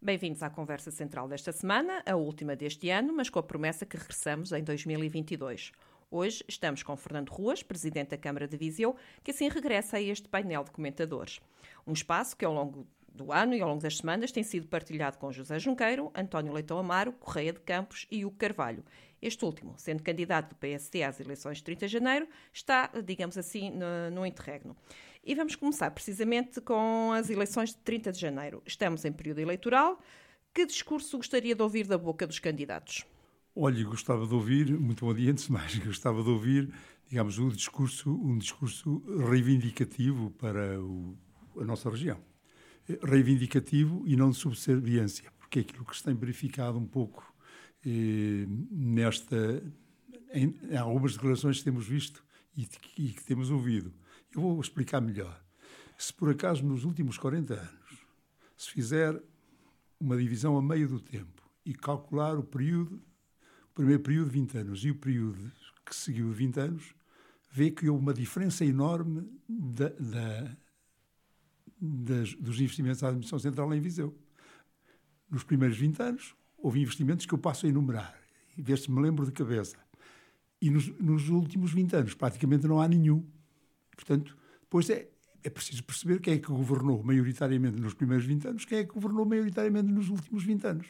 Bem-vindos à conversa central desta semana, a última deste ano, mas com a promessa que regressamos em 2022. Hoje estamos com Fernando Ruas, presidente da Câmara de Viseu, que assim regressa a este painel de comentadores. Um espaço que ao longo do ano e ao longo das semanas tem sido partilhado com José Junqueiro, António Leitão Amaro, Correia de Campos e Hugo Carvalho. Este último, sendo candidato do PSD às eleições de 30 de janeiro, está, digamos assim, no, no interregno. E vamos começar precisamente com as eleições de 30 de janeiro. Estamos em período eleitoral. Que discurso gostaria de ouvir da boca dos candidatos? Olha, gostava de ouvir, muito bom dia antes de mais, gostava de ouvir, digamos, um discurso, um discurso reivindicativo para o, a nossa região. Reivindicativo e não de subserviência, porque é aquilo que se tem verificado um pouco eh, nesta, em, em, algumas declarações que temos visto e, e que temos ouvido. Eu vou explicar melhor. Se por acaso nos últimos 40 anos se fizer uma divisão a meio do tempo e calcular o período, o primeiro período de 20 anos e o período que seguiu de 20 anos, vê que houve uma diferença enorme da, da, das, dos investimentos da Administração Central em Viseu. Nos primeiros 20 anos, houve investimentos que eu passo a enumerar, e ver se me lembro de cabeça. E nos, nos últimos 20 anos, praticamente não há nenhum. Portanto, depois é, é preciso perceber quem é que governou maioritariamente nos primeiros 20 anos, quem é que governou maioritariamente nos últimos 20 anos.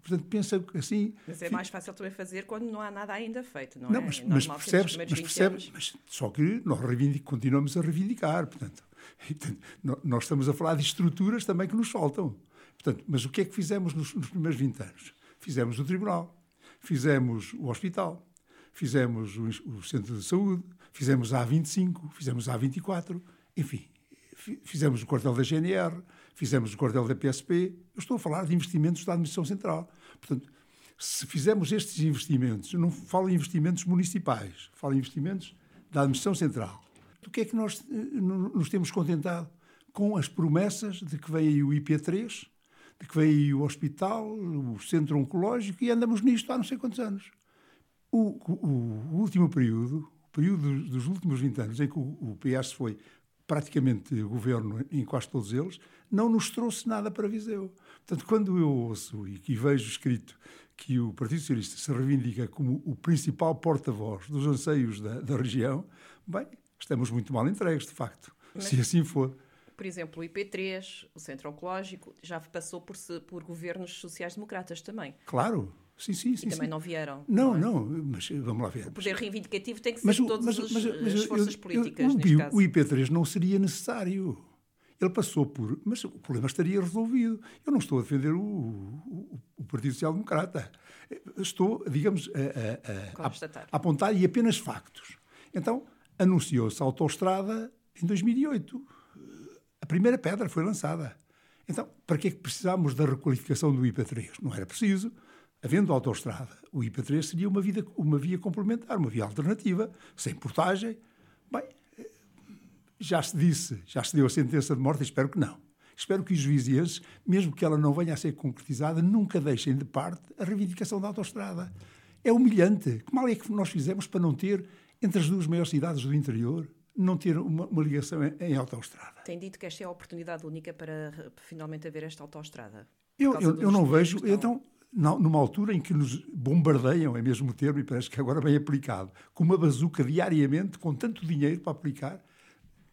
Portanto, pensa assim. Mas é mais fácil também fazer quando não há nada ainda feito, não, não é? Mas, mas percebes, mas, percebes mas só que nós continuamos a reivindicar. Portanto, portanto, nós estamos a falar de estruturas também que nos faltam. Portanto, mas o que é que fizemos nos, nos primeiros 20 anos? Fizemos o tribunal, fizemos o hospital, fizemos o, centro de saúde, fizemos a A25, fizemos a A24, enfim, fizemos o quartel da GNR, fizemos o quartel da PSP. Eu estou a falar de investimentos da Administração Central. Portanto, se fizermos estes investimentos, eu não falo em investimentos municipais, falo em investimentos da Administração Central. Do que é que nós eh, nos temos contentado? Com as promessas de que vem aí o IP3, de que vem aí o hospital, o centro oncológico, e andamos nisto há não sei quantos anos. O, o, o último período, o período dos últimos 20 anos, em que o, o PS foi praticamente governo em quase todos eles, não nos trouxe nada para Viseu. Portanto, quando eu ouço e, e vejo escrito que o Partido Socialista se reivindica como o principal porta-voz dos anseios da, da, região, bem, estamos muito mal entregues, de facto, Mas, se assim for. Por exemplo, o IP3, o Centro Oncológico, já passou por, por governos sociais-democratas também. Claro, Sim, sim, sim. E também sim. não vieram. Não, não, é? não, mas vamos lá ver. O poder reivindicativo tem que ser mas, de todas mas, as, mas, as forças eu, políticas, eu, neste caso. O IP3 não seria necessário. Ele passou por. Mas o problema estaria resolvido. Eu não estou a defender o, o, o Partido Social Democrata. Estou, digamos, a, a, a, a apontar e apenas factos. Então, anunciou-se a autoestrada em 2008. A primeira pedra foi lançada. Então, para que é que precisámos da requalificação do IP3? Não era preciso. Havendo autoestrada, o IP3 seria uma, vida, uma via complementar, uma via alternativa, sem portagem. Bem, já se disse, já se deu a sentença de morte, espero que não. Espero que os vizienses, mesmo que ela não venha a ser concretizada, nunca deixem de parte a reivindicação da autoestrada. É humilhante. Que mal é que nós fizemos para não ter, entre as duas maiores cidades do interior, não ter uma, uma ligação em, em autoestrada? Tem dito que esta é a oportunidade única para, para finalmente haver esta autoestrada. Eu, eu, eu não vejo. Então, numa altura em que nos bombardeiam, é mesmo o termo, e parece que agora bem aplicado, com uma bazuca diariamente, com tanto dinheiro para aplicar,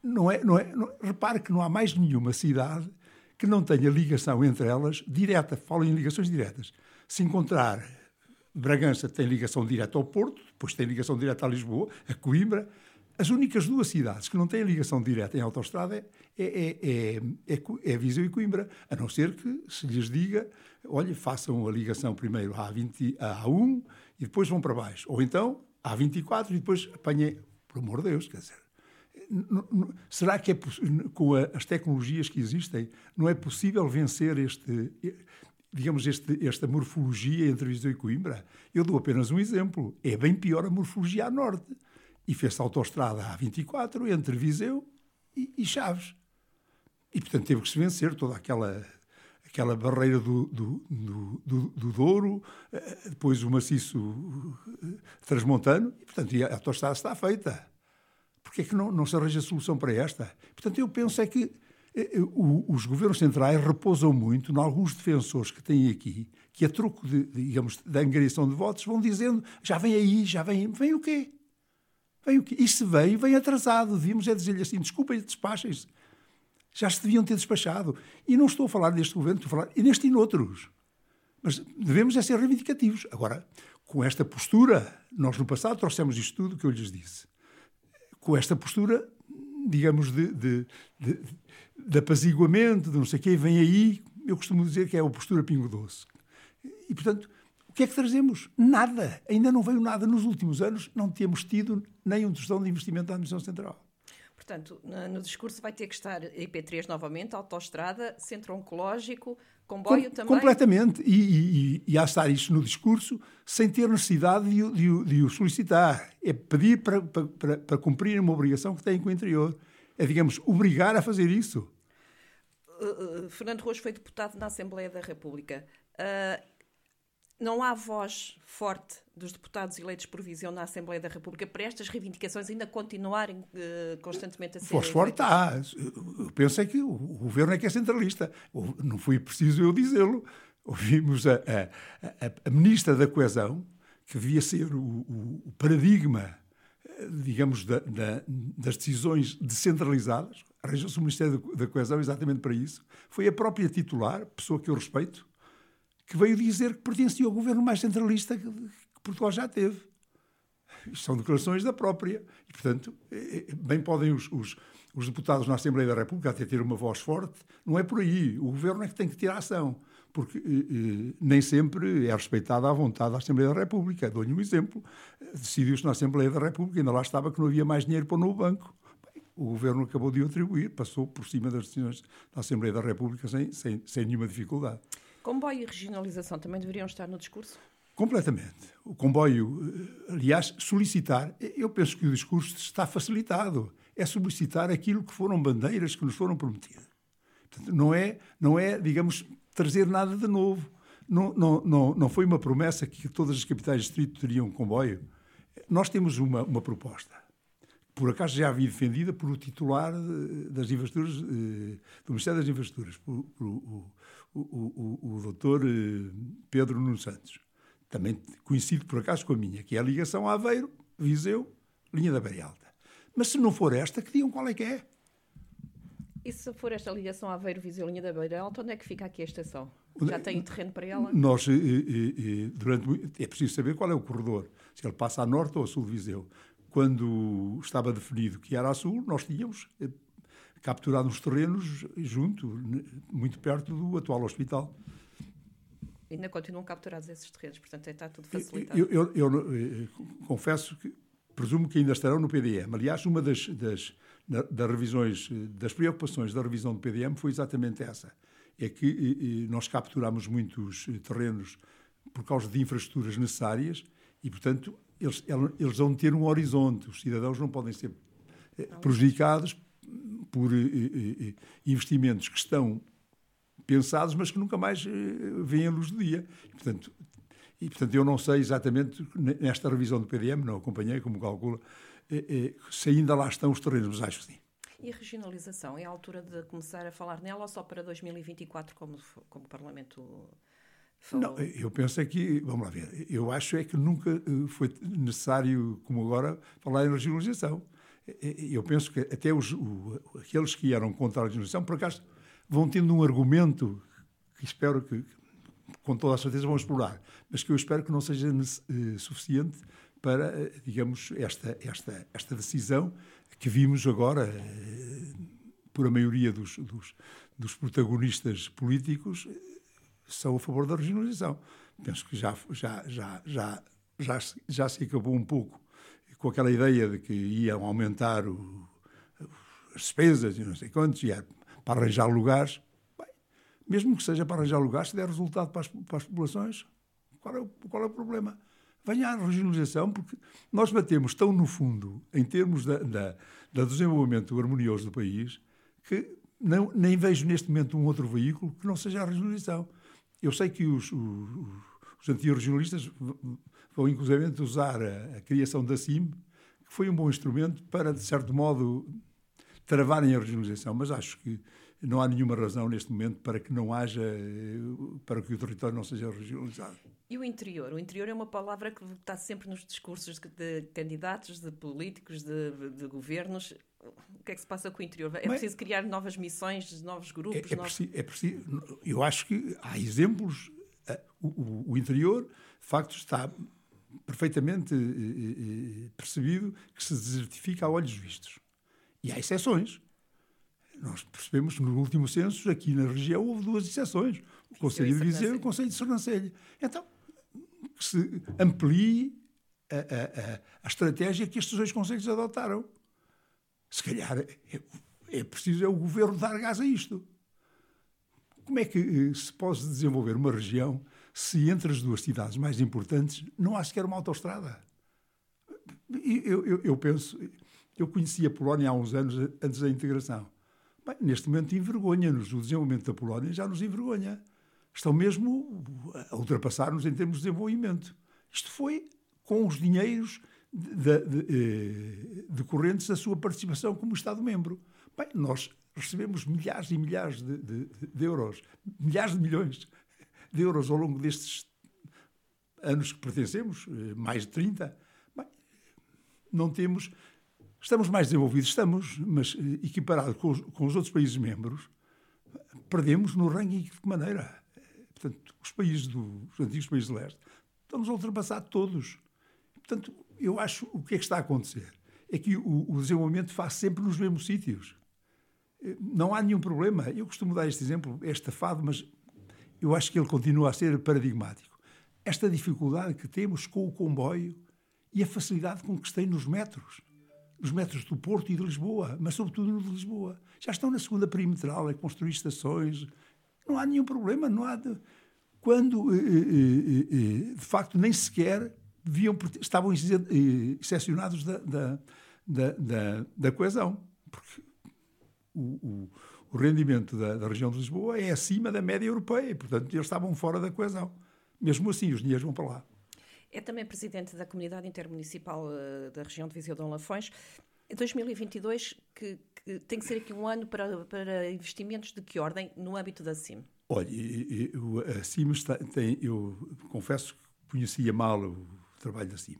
não é, não é, não, repare que não há mais nenhuma cidade que não tenha ligação entre elas direta, falo em ligações diretas. Se encontrar Bragança tem ligação direta ao Porto, depois tem ligação direta a Lisboa, a Coimbra, as únicas duas cidades que não têm ligação direta em autoestrada é, é, é, é, é Viseu e Coimbra, a não ser que se lhes diga, olha, façam a ligação primeiro à, 20, à A1 e depois vão para baixo. Ou então à 24 e depois apanhem, por amor de Deus, quer dizer. Será que é, com as tecnologias que existem não é possível vencer este, digamos, este, esta morfologia entre Viseu e Coimbra? Eu dou apenas um exemplo. É bem pior a morfologia a norte e fez-se autoestrada A24 entre Viseu e, e, Chaves. E, portanto, teve que se vencer toda aquela, aquela barreira do, do, do, do, do Douro, eh, depois o maciço eh, transmontano, e, portanto, a autoestrada está feita. Porquê é que não, não se arranja solução para esta? Portanto, eu penso é que eh, os governos centrais repousam muito em alguns defensores que têm aqui, que a troco de, digamos, da angariação de votos, vão dizendo já vem aí, já vem, vem o quê? Vem o quê? E se vem, vem atrasado. Devíamos é dizer-lhe assim, desculpem, despachem-se. Já se deviam ter despachado. E não estou a falar deste governo, estou a falar e neste e noutros. Mas devemos é ser reivindicativos. Agora, com esta postura, nós no passado trouxemos isto tudo que eu lhes disse. Com esta postura, digamos, de, de, de, de apaziguamento, de não sei o quê, vem aí, eu costumo dizer que é a postura pingo doce. E, portanto, o que é que trazemos? Nada. Ainda não veio nada. Nos últimos anos não temos tido nem um tostão de investimento da Administração Central. Portanto, no discurso vai ter que estar IP3 novamente, autoestrada, centro oncológico, comboio Com, também? Completamente. E, e, e há estar isto no discurso sem ter necessidade de, de, de o solicitar. É pedir para, para, para cumprir uma obrigação que têm com o interior. É, digamos, obrigar a fazer isso. Uh, uh, Fernando Rocha foi deputado na Assembleia da República. Uh, não há voz forte dos deputados eleitos por visão na Assembleia da República para estas reivindicações ainda continuarem uh, constantemente a ser. Voz forte há. Eu penso que o governo é que é centralista. Não foi preciso eu dizê-lo. Ouvimos a, a, a, a, Ministra da Coesão, que devia ser o, o, o paradigma, eh, digamos, da, da, das decisões descentralizadas. Arranjou-se o Ministério da Coesão exatamente para isso. Foi a própria titular, pessoa que eu respeito, que veio dizer que pertencia ao governo mais centralista que, Portugal já teve. Isto são declarações da própria. E, portanto, eh, eh, bem podem os, os, os, deputados na Assembleia da República até ter uma voz forte. Não é por aí. O governo é que tem que ter ação. Porque eh, nem sempre é respeitada a vontade da Assembleia da República. Dou-lhe um exemplo. Decidiu-se na Assembleia da República, ainda lá estava que não havia mais dinheiro para o novo banco. o governo acabou de o atribuir, passou por cima das decisões da Assembleia da República sem, sem, sem nenhuma dificuldade. Comboio e regionalização também deveriam estar no discurso? Completamente. O comboio, eh, aliás, solicitar, eu penso que o discurso está facilitado. É solicitar aquilo que foram bandeiras que nos foram prometidas. Portanto, não é, não é, digamos, trazer nada de novo. Não, não, não, não foi uma promessa que todas as capitais de distrito teriam comboio. Nós temos uma, uma proposta, por acaso já havia defendida por o titular eh, das infraestruturas, eh, do Ministério das Infraestruturas, por, por, o, o, o, o doutor eh, Pedro Nuno Santos, também conhecido por acaso com a minha, que é a ligação Aveiro, Viseu, linha da Beira Alta. Mas se não for esta, que digam qual é que é. E se for esta ligação Aveiro, Viseu, linha da Beira Alta, onde é que fica aqui a estação? Já tem terreno para ela? Nós, eh, eh, durante, é preciso saber qual é o corredor, se ele passa a norte ou a sul de Viseu. Quando estava definido que era a sul, nós tínhamos capturado uns terrenos junto, muito perto do atual hospital. Ainda continuam capturados esses terrenos, portanto está tudo facilitado. Eu, eu, eu, eu eh, confesso que presumo que ainda estarão no PDM. Aliás, uma das, das, das revisões, das preocupações da revisão do PDM foi exatamente essa. É que nós capturamos muitos terrenos por causa de infraestruturas necessárias e, portanto, eles, eles vão ter um horizonte. Os cidadãos não podem ser eh, prejudicados por eh, eh, eh, investimentos que estão pensados, mas que nunca mais vêm à luz do dia. E, portanto, e, portanto, eu não sei exatamente, nesta revisão do PDM, não acompanhei, como calcula, se ainda lá estão os terrenos, mas acho que sim. E a regionalização? É a altura de começar a falar nela ou só para 2024, como, como o Parlamento falou? Não, eu penso é que, vamos lá ver, eu acho é que nunca foi necessário, como agora, falar em regionalização eu penso que até os, o, aqueles que eram contra a legislação, por acaso, vão tendo um argumento que espero que, com toda a certeza, vão explorar, mas que eu espero que não seja uh, suficiente para, uh, digamos, esta, esta, esta decisão que vimos agora, uh, por a maioria dos, dos, dos protagonistas políticos, são a favor da regionalização. Penso que já, já, já, já, já, já se acabou um pouco com aquela ideia de que iam aumentar o, as despesas e não sei quantos, e para arranjar lugares. Bem, mesmo que seja para arranjar lugares, se der resultado para as, para as populações, qual é, o, qual é o problema? Venha a regionalização, porque nós batemos tão no fundo, em termos da, da, da desenvolvimento harmonioso do país, que não, nem vejo neste momento um outro veículo que não seja a regionalização. Eu sei que os, os, os antirregionalistas vão inclusive usar a, a, criação da CIM, que foi um bom instrumento para, de certo modo, travarem a regionalização, mas acho que não há nenhuma razão neste momento para que não haja, para que o território não seja regionalizado. E o interior? O interior é uma palavra que está sempre nos discursos de, candidatos, de políticos, de, de, governos. O que é que se passa com o interior? É preciso criar novas missões, novos grupos? É, é, novos... Preciso, é preciso, eu acho que há exemplos. Eh, o, o, o interior, de facto, está perfeitamente eh, eh, percebido que se desertifica a olhos vistos. E há exceções. Nós percebemos que no último censo, aqui na região, houve duas exceções. O Conselho de Viseu e o Conselho de Sernancelha. Então, que se amplie a, a, a, a, estratégia que estes dois conselhos adotaram. Se calhar é, é preciso é o governo dar gás a isto. Como é que eh, se pode desenvolver uma região se entre as duas cidades mais importantes não há sequer uma autoestrada? Eu, eu, eu penso, eu conheci a Polónia há uns anos antes da integração. Bem, neste momento envergonha-nos. O desenvolvimento da Polónia já nos envergonha. Estão mesmo a ultrapassar-nos em termos de desenvolvimento. Isto foi com os dinheiros de, de, de, decorrentes da sua participação como Estado-membro. Bem, nós recebemos milhares e milhares de, de, euros, milhares de milhões de euros ao longo destes anos que pertencemos, eh, mais de 30. Bem, não temos Estamos mais desenvolvidos, estamos, mas eh, equiparado com os, com os outros países membros, perdemos no ranking de que maneira? Portanto, os países do, os antigos países do leste estão-nos a ultrapassar todos. Portanto, eu acho o que é que está a acontecer é que o, o desenvolvimento faz sempre nos mesmos sítios. Eh, não há nenhum problema. Eu costumo dar este exemplo, é estafado, mas eu acho que ele continua a ser paradigmático. Esta dificuldade que temos com o comboio e a facilidade com que se tem nos metros nos metros do Porto e de Lisboa, mas sobretudo no de Lisboa. Já estão na segunda perimetral a construir estações. Não há nenhum problema, não há. De... Quando, eh, eh, eh, de facto, nem sequer deviam, estavam excepcionados da, da, da, da, coesão. Porque o, o, o rendimento da, da, região de Lisboa é acima da média europeia, e, portanto, eles estavam fora da coesão. Mesmo assim, os dinheiros vão para lá. É também presidente da Comunidade Intermunicipal uh, da região de Viseu de Lafões. 2022 que, que, tem que ser aqui um ano para, para investimentos de que ordem no âmbito da CIM? Olha, a CIM está, tem, eu confesso que conhecia mal o trabalho da CIM.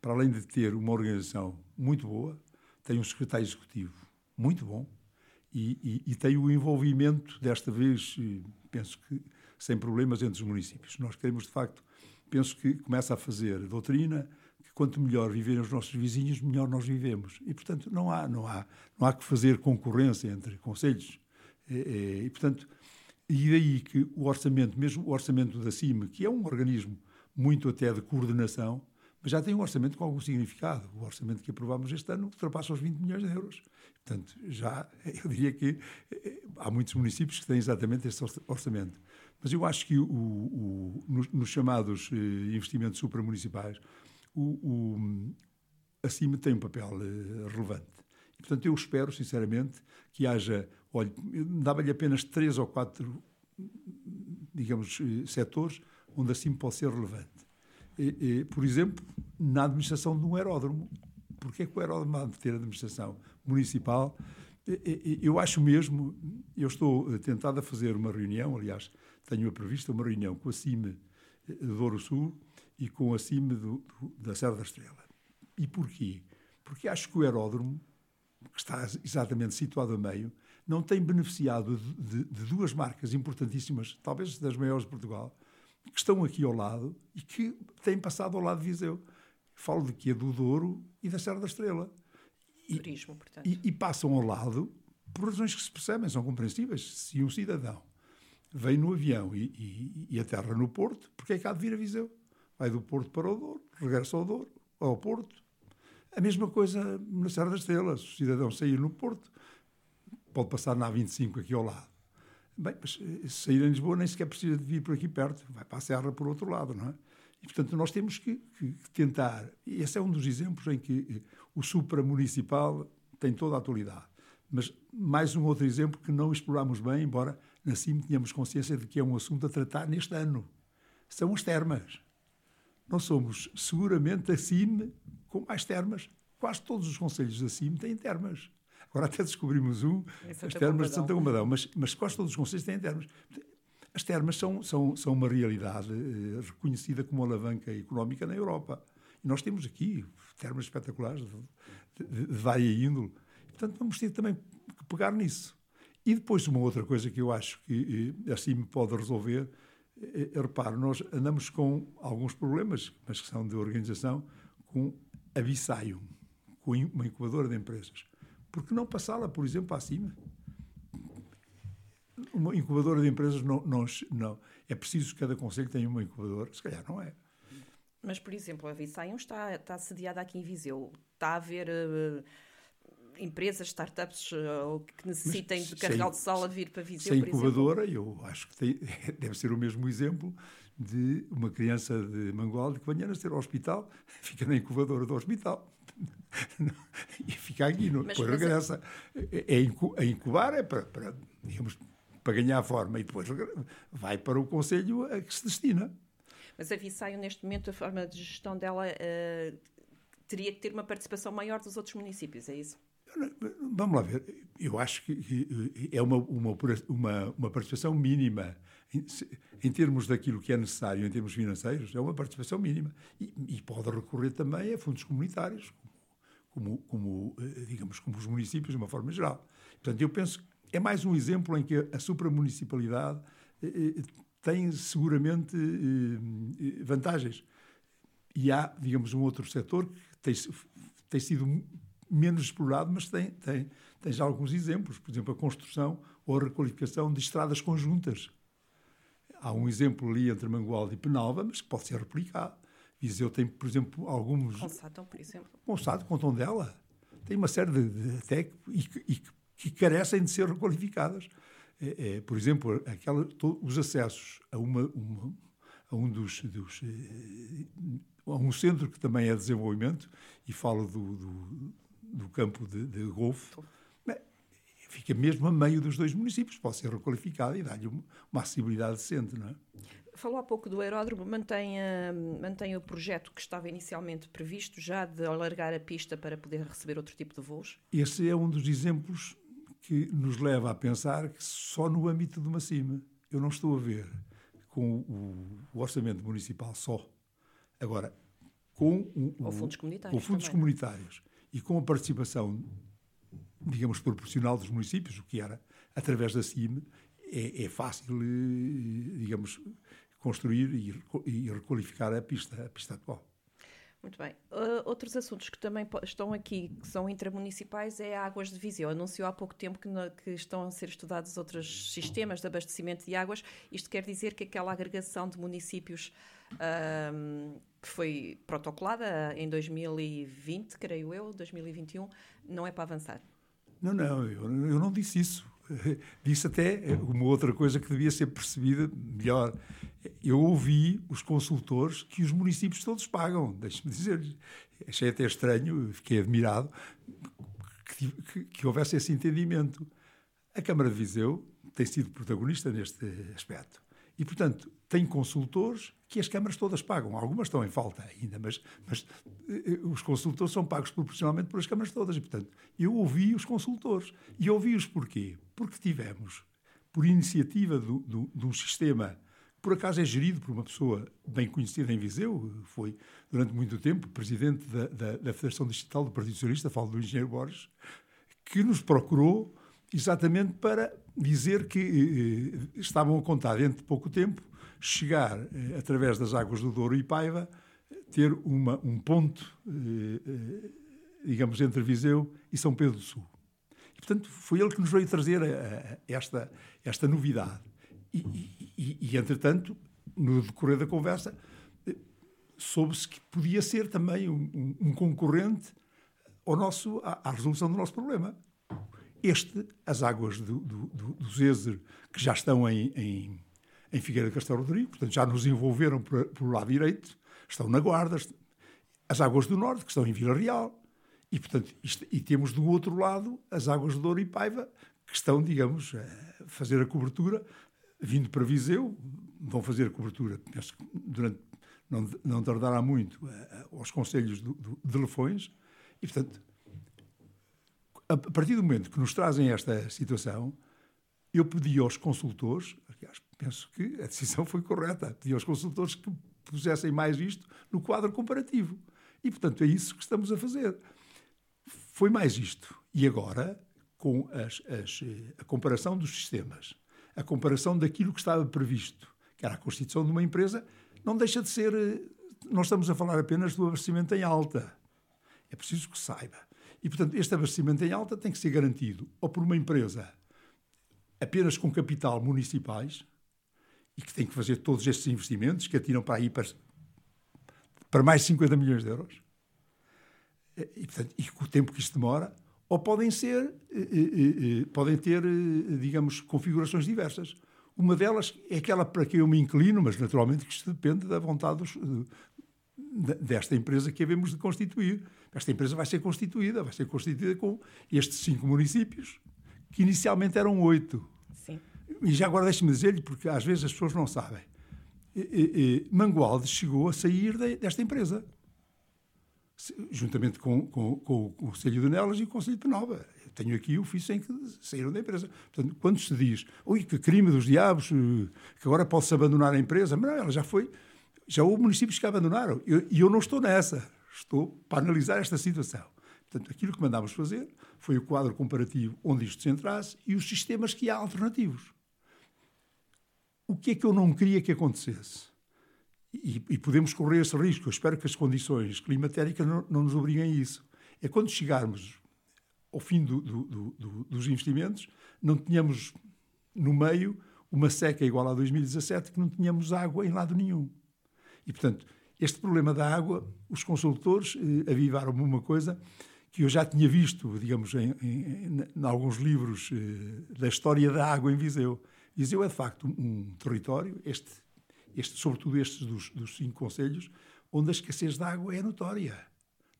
Para além de ter uma organização muito boa, tem um secretário executivo muito bom e, e, tem o envolvimento, desta vez, penso que sem problemas entre os municípios. Nós queremos, de facto, penso que começa a fazer doutrina que quanto melhor viverem os nossos vizinhos, melhor nós vivemos. E, portanto, não há, não há, não há que fazer concorrência entre conselhos. E, e, portanto, e daí que o orçamento, mesmo o orçamento da CIME, que é um organismo muito até de coordenação, mas já tem um orçamento com algum significado. O orçamento que aprovámos este ano ultrapassa os 20 milhões de euros. Portanto, já, eu diria que eh, há muitos municípios que têm exatamente este orçamento. Mas eu acho que o, o, nos, nos, chamados eh, investimentos supramunicipais, o, o, a tem um papel eh, relevante. E, portanto, eu espero, sinceramente, que haja. Olha, dava-lhe apenas três ou quatro, digamos, setores onde a CIMA pode ser relevante. Por exemplo, na administração de um aeródromo. Porquê que o aeródromo há de ter administração municipal? Eu acho mesmo, eu estou tentado a fazer uma reunião, aliás, tenho prevista uma reunião com a CIME do Douro Sul e com a CIME do, do, da Serra da Estrela. E porquê? Porque acho que o aeródromo, que está exatamente situado a meio, não tem beneficiado de, de, de duas marcas importantíssimas, talvez das maiores de Portugal, que estão aqui ao lado e que têm passado ao lado de Viseu. Falo de que do Douro e da Serra da Estrela. E, Turismo, portanto. E, e, passam ao lado por razões que se percebem, são compreensíveis. Se um cidadão vem no avião e, e, e aterra no Porto, porque é que há de vir a Viseu? Vai do Porto para o Douro, regressa ao Douro, ao Porto. A mesma coisa na Serra das Estrelas. O cidadão sair no Porto, pode passar na A25 aqui ao lado. Bem, mas eh, sair em Lisboa nem sequer precisa de vir por aqui perto, vai para a Serra por outro lado, não é? E, portanto, nós temos que, que, tentar. E esse é um dos exemplos em que eh, o supramunicipal tem toda a atualidade. Mas mais um outro exemplo que não exploramos bem, embora na CIM tínhamos consciência de que é um assunto a tratar neste ano. São as termas. Nós somos seguramente a CIM com mais termas. Quase todos os conselhos da CIM têm termas. Agora até descobrimos um, as termas de Santa Combadão, mas, mas quase todos os conselhos têm termas. As termas são, são, são uma realidade eh, reconhecida como alavanca económica na Europa. E nós temos aqui termas espetaculares de, de, de vária índole. Portanto, vamos ter também que pegar nisso. E depois, uma outra coisa que eu acho que eh, assim me pode resolver, é, reparo, nós andamos com alguns problemas, mas que são de organização, com a Visaium, com uma incubadora de empresas. Por que não passá-la, por exemplo, acima? Uma incubadora de empresas não, não, não. É preciso que cada conselho tenha uma incubadora? Se calhar não é. Mas, por exemplo, a Visaium está, está sediada aqui em Viseu. Está a haver uh, empresas, startups uh, que necessitem Mas, de carregar de sala vir para Viseu, sem incubadora, eu acho que tem, deve ser o mesmo exemplo de uma criança de Mangualde que venha a nascer ao hospital, fica na incubadora do hospital. e fica aqui, não, mas, depois mas regressa. É, é, incubar é para, para, digamos, para ganhar forma e depois vai para o conselho a que se destina. Mas a Visaio, neste momento, a forma de gestão dela uh, teria que ter uma participação maior dos outros municípios, é isso? Vamos lá ver. Eu acho que é uma, uma, uma, uma participação mínima. Em, em, termos daquilo que é necessário, em termos financeiros, é uma participação mínima. E, e pode recorrer também a fundos comunitários, como, como, eh, digamos, como os municípios, de uma forma geral. Portanto, eu penso que é mais um exemplo em que a supramunicipalidade eh, eh, tem seguramente vantagens. E há, digamos, um outro setor que tem, tem sido menos explorado, mas tem, tem, tem já alguns exemplos. Por exemplo, a construção ou a requalificação de estradas conjuntas. Há um exemplo ali entre Mangualde e Penalva, mas que pode ser replicado. Viseu tem, por exemplo, alguns... Consato, por exemplo. Consato, com Tondela. Tem uma série de... de até e, e, que carecem de ser requalificadas. É, é, por exemplo, aquela, os acessos a, uma, uma, a um dos, dos eh, a um centro que também é desenvolvimento, e falo do, do, do campo de, de golfe, fica mesmo a meio dos dois municípios, pode ser requalificado e dar-lhe uma acessibilidade decente, não é? Falou há pouco do aeródromo, mantém, uh, mantém o projeto que estava inicialmente previsto já de alargar a pista para poder receber outro tipo de voos? Esse é um dos exemplos que nos leva a pensar que só no âmbito de uma cima eu não estou a ver com o, o orçamento municipal só. Agora, com, o, o, fundos comunitários, com fundos comunitários e com a participação, digamos, proporcional dos municípios, o que era através da CIM, é, é fácil, eh, digamos, construir e, e requalificar a pista, a pista atual. Muito bem. Uh, outros assuntos que também estão aqui, que são intramunicipais, é a Águas de Viseu. Anunciou há pouco tempo que, no, que, estão a ser estudados outros sistemas de abastecimento de águas. Isto quer dizer que aquela agregação de municípios uh, que foi protocolada em 2020, creio eu, 2021, não é para avançar. Não, não, eu, eu não disse isso. Disse até uma outra coisa que devia ser percebida melhor. Eu ouvi os consultores que os municípios todos pagam. Deixe-me dizer, achei até estranho, fiquei admirado que, que, que houvesse esse entendimento. A Câmara de Viseu tem sido protagonista neste aspecto. E, portanto, tem consultores que as câmaras todas pagam. Algumas estão em falta ainda, mas, mas uh, os consultores são pagos proporcionalmente pelas câmaras todas. E, portanto, eu ouvi os consultores. E ouvi-os porquê? Porque tivemos, por iniciativa do, do, de um sistema que, por acaso, é gerido por uma pessoa bem conhecida em Viseu, foi, durante muito tempo, presidente da, da, da Federação Digital do Partido Socialista, falo do engenheiro Borges, que nos procurou exatamente para dizer que eh, eh estavam a contar dentro de pouco tempo chegar, eh, através das águas do Douro e Paiva, ter uma, um ponto, eh, eh, digamos, entre Viseu e São Pedro do Sul. E, portanto, foi ele que nos veio trazer a, a esta, esta novidade. E, e, e, entretanto, no decorrer da conversa, soube-se que podia ser também um, um concorrente ao nosso, à, à, resolução do nosso problema. Este, as águas do, do, do, do Zezer, que já estão em, em em Figueira de Castelo Rodrigo, portanto já nos envolveram pelo lado direito, estão na Guarda, as águas do Norte, que estão em Vila Real, e, portanto, isto, e temos do outro lado as águas de Douro e Paiva, que estão, digamos, a fazer a cobertura, vindo para Viseu, vão fazer a cobertura, penso que durante, não, não tardará muito, aos conselhos do, do, de Lefões, e, portanto, a partir do momento que nos trazem esta situação, eu pedi aos consultores, aliás, penso que a decisão foi correta, pedi aos consultores que pusessem mais isto no quadro comparativo. E, portanto, é isso que estamos a fazer. Foi mais isto. E agora, com as, as, eh, a comparação dos sistemas, a comparação daquilo que estava previsto, que era a constituição de uma empresa, não deixa de ser. Eh, nós estamos a falar apenas do abastecimento em alta. É preciso que saiba. E, portanto, este abastecimento em alta tem que ser garantido ou por uma empresa apenas com capital municipais e que tem que fazer todos estes investimentos que atiram para aí para, para mais de 50 milhões de euros. E, portanto, e com o tempo que isto demora, ou podem ser, eh, eh, eh, podem ter, digamos, configurações diversas. Uma delas é aquela para que eu me inclino, mas naturalmente que isto depende da vontade dos, desta empresa que havemos de constituir. Esta empresa vai ser constituída, vai ser constituída com estes cinco municípios, que inicialmente eram oito. E já agora deixe-me dizer-lhe, porque às vezes as pessoas não sabem. E, e, Mangualde chegou a sair de, desta empresa, juntamente com, com, com, o Conselho de Nelas e o Conselho de Penalva. Eu tenho aqui o ofício em que saíram da empresa. Portanto, quando se diz, ui, que crime dos diabos, eh, que agora pode-se abandonar a empresa, mas não, ela já foi, já houve municípios que a abandonaram. E eu, eu, não estou nessa. Estou para analisar esta situação. Portanto, aquilo que mandámos fazer foi o quadro comparativo onde isto se entrasse e os sistemas que há alternativos. O que é que eu não queria que acontecesse? E, e podemos correr esse risco. Eu espero que as condições climatéricas não, não nos obriguem a isso. É quando chegarmos ao fim do, do, do, dos investimentos, não tenhamos no meio uma seca igual a 2017, que não tínhamos água em lado nenhum. E, portanto, este problema da água, os consultores eh, avivaram-me uma coisa que eu já tinha visto, digamos, em, em, em alguns livros eh, da história da água em Viseu. Viseu é, de facto, um, território, este, este, sobretudo estes dos, dos cinco conselhos, onde a escassez de água é notória.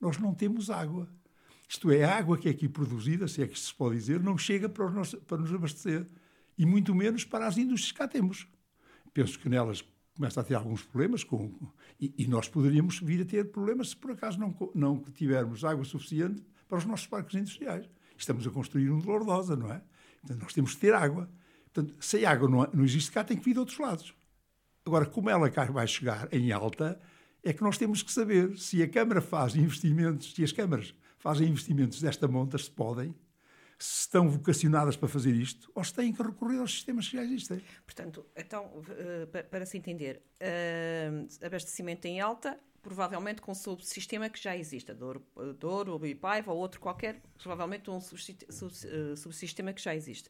Nós não temos água. Isto é, a água que é aqui produzida, se é que se pode dizer, não chega para, nos, para nos abastecer. E muito menos para as indústrias que cá temos. Penso que nelas começa a ter alguns problemas com, e, e, nós poderíamos vir a ter problemas se por acaso não, não tivermos água suficiente para os nossos parques industriais. Estamos a construir um de Lourdosa, não é? Portanto, nós temos que ter água. Portanto, se a água não, não existe cá, tem que vir de outros lados. Agora, como ela cá vai chegar em alta, é que nós temos que saber se a Câmara faz investimentos, se as câmaras fazem investimentos desta monta, se podem, se estão vocacionadas para fazer isto ou se têm que recorrer aos sistemas que já existem. Portanto, então, eh, para se entender, uh, abastecimento em alta, provavelmente com um subsistema que já existe, Douro, Douro Bipaiva ou outro qualquer, provavelmente um eh, subsistema que já existe.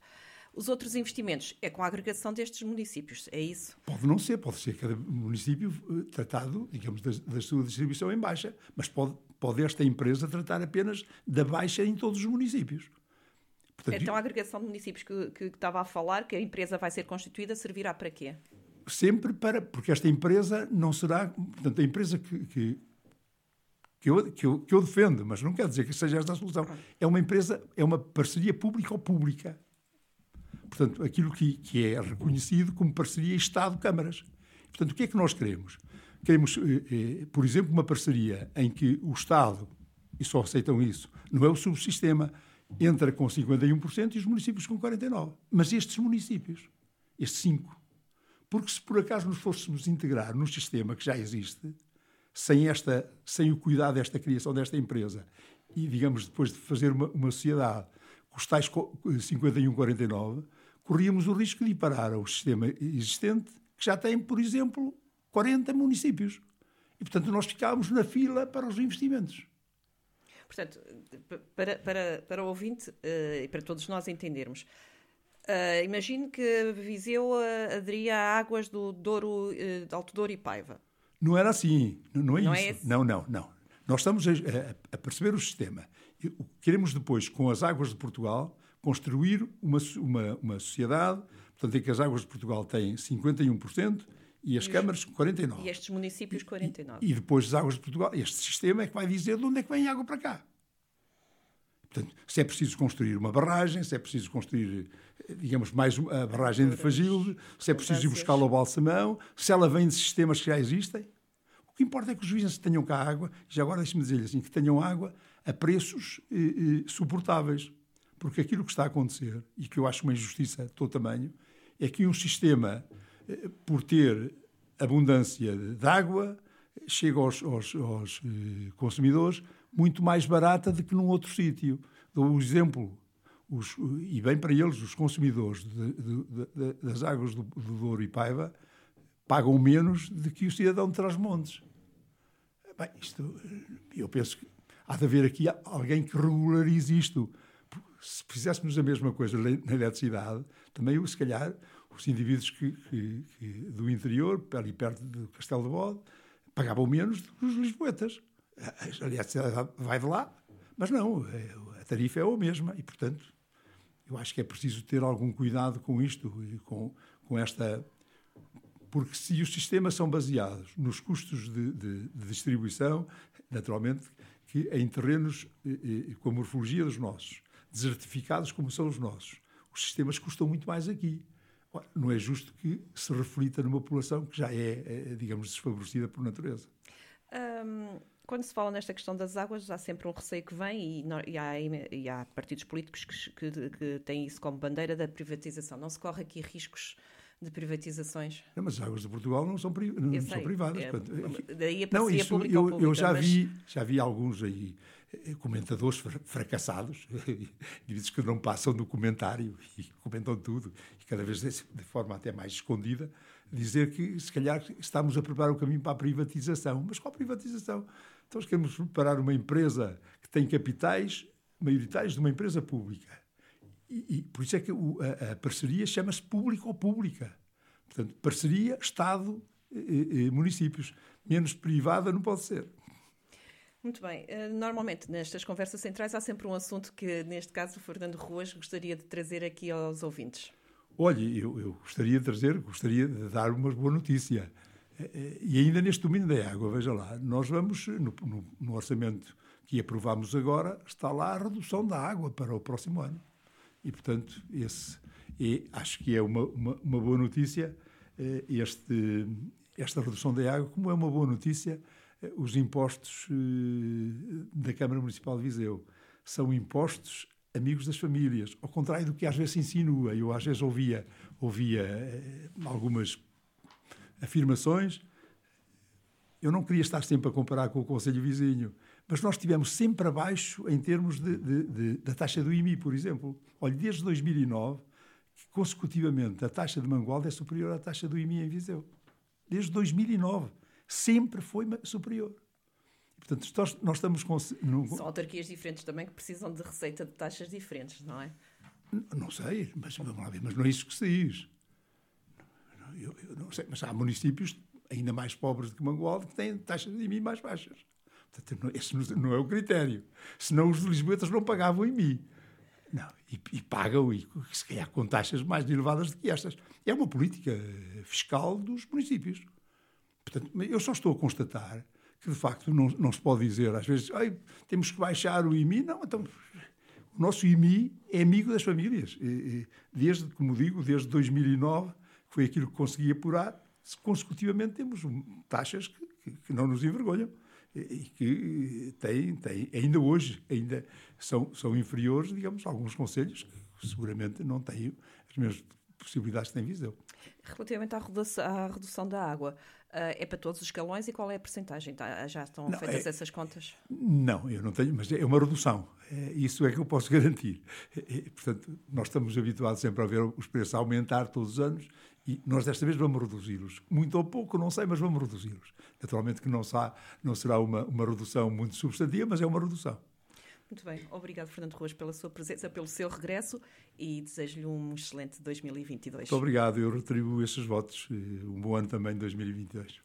Os outros investimentos é com a agregação destes municípios, é isso? Pode não ser, pode ser cada município tratado, digamos, da, da sua distribuição em baixa, mas pode, pode esta empresa tratar apenas da baixa em todos os municípios. Portanto, então a agregação de municípios que, que, que estava a falar, que a empresa vai ser constituída, servirá para quê? Sempre para. Porque esta empresa não será. Portanto, a empresa que, que, que, eu, que, eu, que eu defendo, mas não quer dizer que seja esta a solução. É uma empresa, é uma parceria pública ou pública. Portanto, aquilo que, que é reconhecido como parceria Estado-Câmaras. Portanto, o que é que nós queremos? Queremos, eh, eh, por exemplo, uma parceria em que o Estado, e só aceitam isso, não é o subsistema, entra com 51% e os municípios com 49%. Mas estes municípios, estes cinco, porque se por acaso nos fôssemos integrar num sistema que já existe, sem, esta, sem o cuidado desta criação desta empresa, e digamos depois de fazer uma, uma sociedade com os tais 51-49, corríamos o risco de parar ao sistema existente, que já tem, por exemplo, 40 municípios. E, portanto, nós ficávamos na fila para os investimentos. Portanto, para, para, para o ouvinte uh, e para todos nós entendermos, uh, imagine que Viseu uh, aderia a águas do Douro, uh, de Alto Douro e Paiva. Não era assim, não, não é não é isso. É não, não, não. Nós estamos a, a, perceber o sistema. Queremos depois, com as águas de Portugal, construir uma, uma, uma sociedade, portanto, em que as águas de Portugal têm 51%, e as e câmaras 49. E estes municípios 49. E, e, depois as águas de Portugal, este sistema é que vai dizer de onde é que vem a água para cá. Portanto, se é preciso construir uma barragem, se é preciso construir, digamos, mais a barragem de Fagilde, se é preciso ir buscá-la ao Balsamão, se ela vem de sistemas que já existem. O que importa é que os juízes tenham cá água, e já agora deixe-me dizer assim, que tenham água a preços eh, eh, suportáveis. Porque aquilo que está a acontecer, e que eu acho uma injustiça de todo tamanho, é que um sistema, eh, por ter abundância de água, chega aos, aos, aos eh, consumidores muito mais barata do que num outro sítio. Dou o exemplo, os, e bem para eles, os consumidores de, de, de, das águas do, do Douro e Paiva pagam menos do que o cidadão de Trás-Montes. Bem, isto, eu penso que há de haver aqui alguém que regularize isto. Se fizéssemos a mesma coisa na eletricidade, também, se calhar, os indivíduos que, que, que do interior, ali perto do Castelo de Bode, pagavam menos do que os lisboetas. Aliás, vai de lá, mas não, é, a tarifa é a mesma e, portanto, eu acho que é preciso ter algum cuidado com isto com, com esta. Porque se os sistemas são baseados nos custos de, de, de distribuição, naturalmente, que em terrenos com a morfologia dos nossos, desertificados como são os nossos, os sistemas custam muito mais aqui. Não é justo que se reflita numa população que já é, é digamos, desfavorecida por natureza. Um, quando se fala nesta questão das águas, há sempre um receio que vem e, e, há, e há, partidos políticos que, que, que, têm isso como bandeira da privatização. Não se corre aqui riscos de privatizações? Não, mas as águas de Portugal não são, pri não são privadas. É, portanto, daí a não, isso, eu, pública, eu já, mas... vi, já vi alguns aí eh, comentadores fracassados, indivíduos que não passam do comentário e comentam tudo, e cada vez de forma até mais escondida, dizer que se calhar estamos a preparar o caminho para a privatização. Mas qual privatização? Então queremos preparar uma empresa que tem capitais maioritários de uma empresa pública. E, e por isso é que o, a, a, parceria chama-se público ou pública. Portanto, parceria Estado e, e municípios. Menos privada não pode ser. Muito bem. Eh, normalmente, nestas conversas centrais, há sempre um assunto que, neste caso, o Fernando Ruas gostaria de trazer aqui aos ouvintes. Olha, eu, eu gostaria de trazer, gostaria de dar uma boa notícia. Eh, eh, e ainda neste domínio da água, veja lá, nós vamos, no, no, no orçamento que aprovámos agora, está lá a redução da água para o próximo ano. E, portanto, esse, e acho que é uma, uma, uma boa notícia eh, este, esta redução da água, como é uma boa notícia os impostos da Câmara Municipal de Viseu. São impostos amigos das famílias, ao contrário do que às vezes se insinua. Eu às vezes ouvia, ouvia eh, algumas afirmações. Eu não queria estar sempre a comparar com o Conselho Vizinho, mas nós estivemos sempre abaixo em termos de, de, de, da taxa do IMI, por exemplo. Olha, desde 2009, que consecutivamente a taxa de Mangualde é superior à taxa do IMI em Viseu. Desde 2009. Sempre foi superior. Portanto, nós, nós estamos com. No... São autarquias diferentes também que precisam de receita de taxas diferentes, não é? Não, não sei, mas vamos lá ver, mas não é isso que se diz. Eu, eu não sei, mas há municípios ainda mais pobres do que Mangualde que têm taxas de IMI mais baixas. Esse não é o critério. Senão os lisboetas não pagavam IMI. Não, e, e, pagam, e se calhar com taxas mais elevadas do que estas. É uma política fiscal dos municípios. Portanto, eu só estou a constatar que de facto não, não se pode dizer, às vezes, temos que baixar o IMI. Não, então, o nosso IMI é amigo das famílias. Desde, como digo, desde 2009, que foi aquilo que consegui apurar, consecutivamente temos taxas que, que não nos envergonham e que têm, têm, ainda hoje, ainda são, são inferiores, digamos, a alguns conselhos que seguramente não têm as mesmas possibilidades que tem Viseu. Relativamente à redução, à redução da água, uh, é para todos os escalões e qual é a percentagem? Tá, já estão não, feitas é, essas contas? Não, eu não tenho, mas é uma redução. É, isso é que eu posso garantir. É, é, portanto, nós estamos habituados sempre a ver os preços aumentar todos os anos e nós desta vez vamos reduzi-los. Muito ou pouco, não sei, mas vamos reduzi-los. Naturalmente que não, sa, não será uma, uma redução muito substantiva, mas é uma redução. Muito bem. Obrigado, Fernando Ruas, pela sua presença, pelo seu regresso e desejo-lhe um excelente 2022. Muito obrigado. Eu retribuo esses votos. Um bom ano também, 2022.